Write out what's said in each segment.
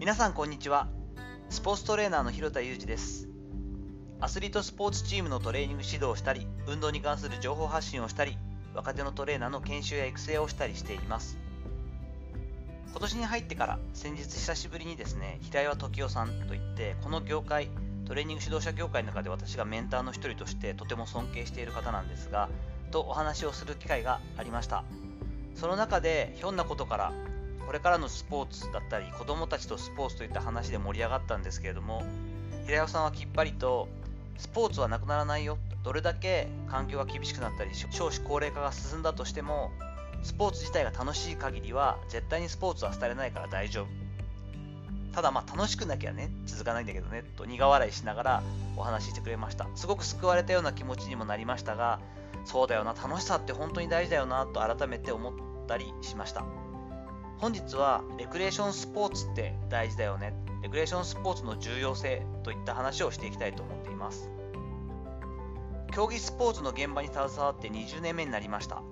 皆さんこんにちは。スポーツトレーナーの広田裕二です。アスリートスポーツチームのトレーニング指導をしたり運動に関する情報発信をしたり若手のトレーナーの研修や育成をしたりしています。今年に入ってから先日久しぶりにですね平岩時夫さんといってこの業界トレーニング指導者業界の中で私がメンターの一人としてとても尊敬している方なんですがとお話をする機会がありました。その中でひょんなことからこれからのスポーツだったり子どもたちとスポーツといった話で盛り上がったんですけれども平山さんはきっぱりとスポーツはなくならないよ。どれだけ環境が厳しくなったり少子高齢化が進んだとしてもスポーツ自体が楽しい限りは絶対にスポーツは廃れないから大丈夫。ただまあ楽しくなきゃね続かないんだけどねと苦笑いしながらお話ししてくれました。すごく救われたような気持ちにもなりましたがそうだよな楽しさって本当に大事だよなと改めて思ったりしました。本日はレクレーションスポーツって大事だよね。レクレーションスポーツの重要性といった話をしていきたいと思っています。競技スポーツの現場に携わって20年目になりました。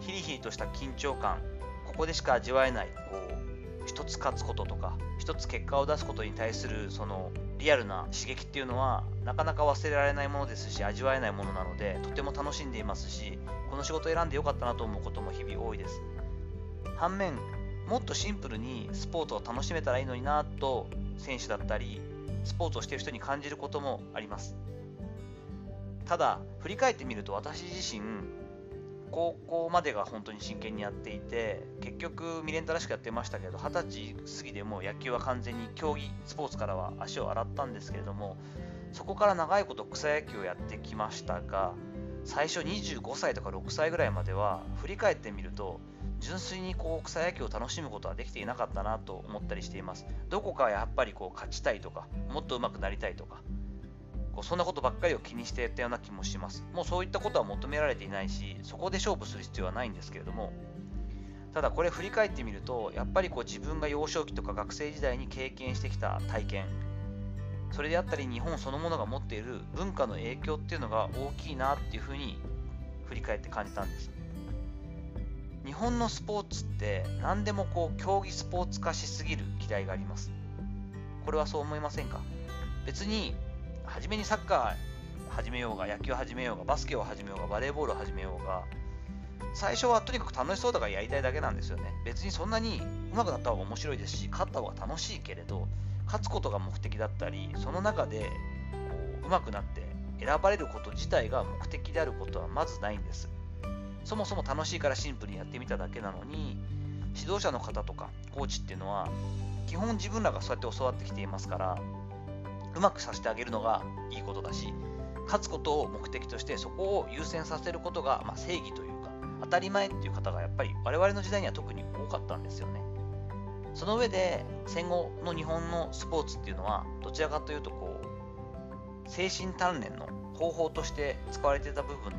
ヒリヒリとした緊張感ここでしか味わえないこう一つ勝つこととか一つ結果を出すことに対するそのリアルな刺激っていうのはなかなか忘れられないものですし味わえないものなのでとても楽しんでいますしこの仕事を選んでよかったなと思うことも日々多いです。反面もっとシンプルにスポーツを楽しめたらいいのになと選手だったりスポーツをしている人に感じることもあります。ただ振り返ってみると私自身高校までが本当に真剣にやっていて結局未練たらしくやってましたけど二十歳過ぎでも野球は完全に競技スポーツからは足を洗ったんですけれどもそこから長いこと草野球をやってきましたが最初25歳とか6歳ぐらいまでは振り返ってみると純粋にこう草野球を楽しむことはできていなかったなと思ったりしています。どこかやっぱりこう勝ちたいとか、もっと上手くなりたいとか、こうそんなことばっかりを気にしていたような気もします。もうそういったことは求められていないし、そこで勝負する必要はないんですけれども、ただこれ振り返ってみると、やっぱりこう自分が幼少期とか学生時代に経験してきた体験、それであったり日本そのものが持っている文化の影響っていうのが大きいなっていうふうに振り返って感じたんです。日本のスポーツって何でもこう競技スポーツ化しすぎる嫌いがあります。これはそう思いませんか？別に初めにサッカー始めようが野球始めようがバスケを始めようがバレーボールを始めようが最初はとにかく楽しそうだからやりたいだけなんですよね。別にそんなに上手くなった方が面白いですし勝った方が楽しいけれど勝つことが目的だったりその中でこう上手くなって選ばれること自体が目的であることはまずないんです。そもそも楽しいからシンプルにやってみただけなのに指導者の方とかコーチっていうのは基本自分らがそうやって教わってきていますからうまくさせてあげるのがいいことだし勝つことを目的としてそこを優先させることが、まあ、正義というか当たり前っていう方がやっぱり我々の時代には特に多かったんですよね。その上で戦後の日本のスポーツっていうのはどちらかというとこう精神鍛錬の方法として使われてた部分の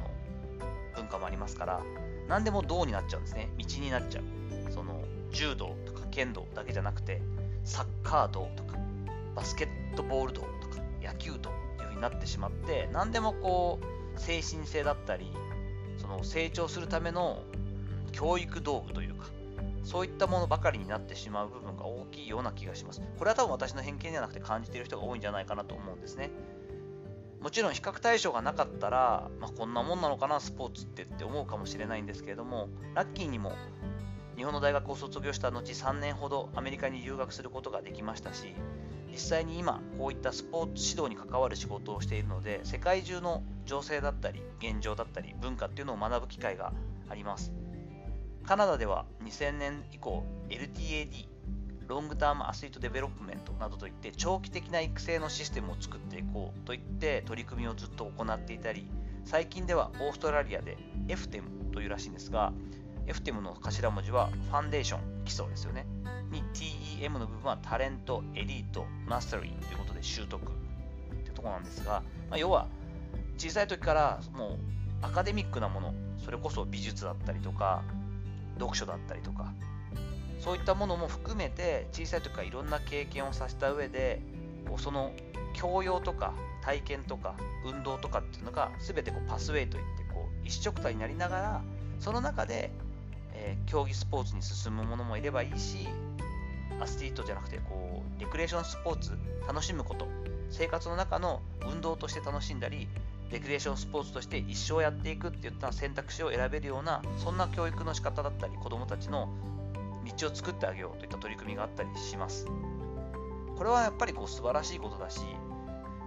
文化もありますから、何でも道になっちゃうんですね。道になっちゃう。その、柔道とか剣道だけじゃなくて、サッカー道とか、バスケットボール道とか、野球道っていう風になってしまって、何でもこう、精神性だったり、その成長するための教育道具というか、そういったものばかりになってしまう部分が大きいような気がします。これは多分私の偏見ではなくて感じている人が多いんじゃないかなと思うんですね。もちろん比較対象がなかったら、まあ、こんなもんなのかなスポーツってって思うかもしれないんですけれどもラッキーにも日本の大学を卒業した後3年ほどアメリカに留学することができましたし実際に今こういったスポーツ指導に関わる仕事をしているので世界中の情勢だったり現状だったり文化っていうのを学ぶ機会があります。カナダでは2000年以降 LTAD Long-Term Athlete Development などといって長期的な育成のシステムを作っていこうといって取り組みをずっと行っていたり最近ではオーストラリアで FTEM というらしいんですが FTEM の頭文字は foundation 基礎ですよね。に TEM の部分はタレント、エリート、 mastery ということで習得というとこなんですが、まあ、要は小さい時からもうアカデミックなものそれこそ美術だったりとか読書だったりとかそういったものも含めて小さい時からいろんな経験をさせた上でその教養とか体験とか運動とかっていうのが全てこうパスウェイといってこう一色体になりながらその中で、えー、競技スポーツに進むものもいればいいしアスリートじゃなくてこうレクレーションスポーツ楽しむこと生活の中の運動として楽しんだりレクリエーションスポーツとして一生やっていくっていった選択肢を選べるようなそんな教育の仕方だったり子どもたちの道を作ってあげようといった取り組みがあったりします。これはやっぱりこう素晴らしいことだし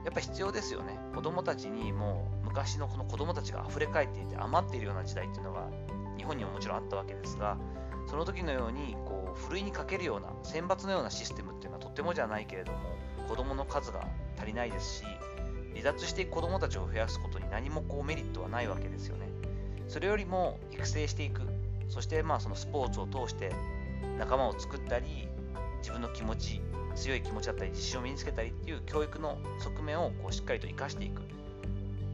やっぱ必要ですよね。子どもたちにもう昔のこの子どもたちが溢れ返っていて余っているような時代っていうのが日本にももちろんあったわけですがその時のようにこうふるいにかけるような選抜のようなシステムっていうのはとってもじゃないけれども子どもの数が足りないですし離脱していく子どもたちを増やすことに何もこうメリットはないわけですよね。それよりも育成していく、そしてまあそのスポーツを通して仲間を作ったり、自分の気持ち、強い気持ちだったり、自信を身につけたりっていう教育の側面をこうしっかりと生かしていく。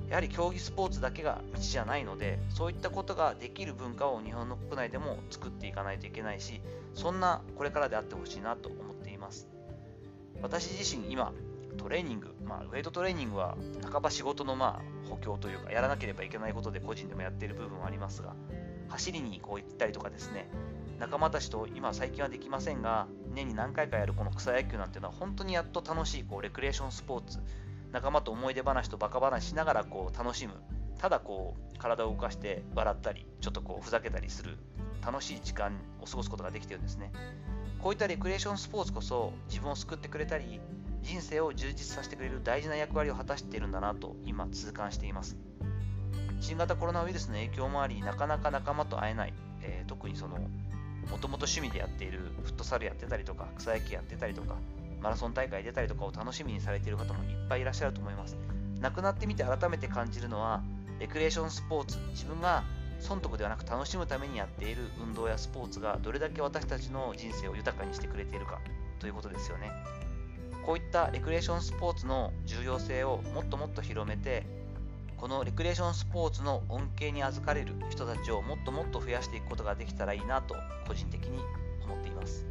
やはり競技スポーツだけが道じゃないので、そういったことができる文化を日本の国内でも作っていかないといけないし、そんなこれからであってほしいなと思っています。私自身今、トレーニング、まあ、ウェイトトレーニングは半ば仕事のまあ補強というか、やらなければいけないことで個人でもやっている部分はありますが、走りにこう行ったりとかですね、仲間たちと今最近はできませんが、年に何回かやるこの草野球なんていうのは本当にやっと楽しいこうレクレーションスポーツ、仲間と思い出話とバカ話しながらこう楽しむ、ただこう体を動かして笑ったり、ちょっとこうふざけたりする楽しい時間を過ごすことができてるんですね。こういったレクレーションスポーツこそ自分を救ってくれたり、人生を充実させてくれる大事な役割を果たしているんだなと今痛感しています新型コロナウイルスの影響もありなかなか仲間と会えない、えー、特にそのもともと趣味でやっているフットサルやってたりとか草野球やってたりとかマラソン大会出たりとかを楽しみにされている方もいっぱいいらっしゃると思います。亡くなってみて改めて感じるのはレクレーションスポーツ自分が損得ではなく楽しむためにやっている運動やスポーツがどれだけ私たちの人生を豊かにしてくれているかということですよね。こういったレクレーションスポーツの重要性をもっともっと広めてこのレクレーションスポーツの恩恵に預かれる人たちをもっともっと増やしていくことができたらいいなと個人的に思っています。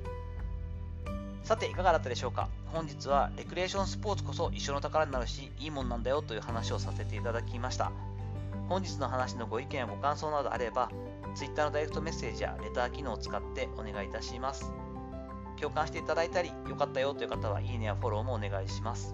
さていかがだったでしょうか？本日はレクレーションスポーツこそ一生の宝になるしいいもんなんだよという話をさせていただきました。本日の話のご意見やご感想などあれば Twitter のダイレクトメッセージやレター機能を使ってお願いいたします。共感していただいたり、良かったよという方は、いいねやフォローもお願いします。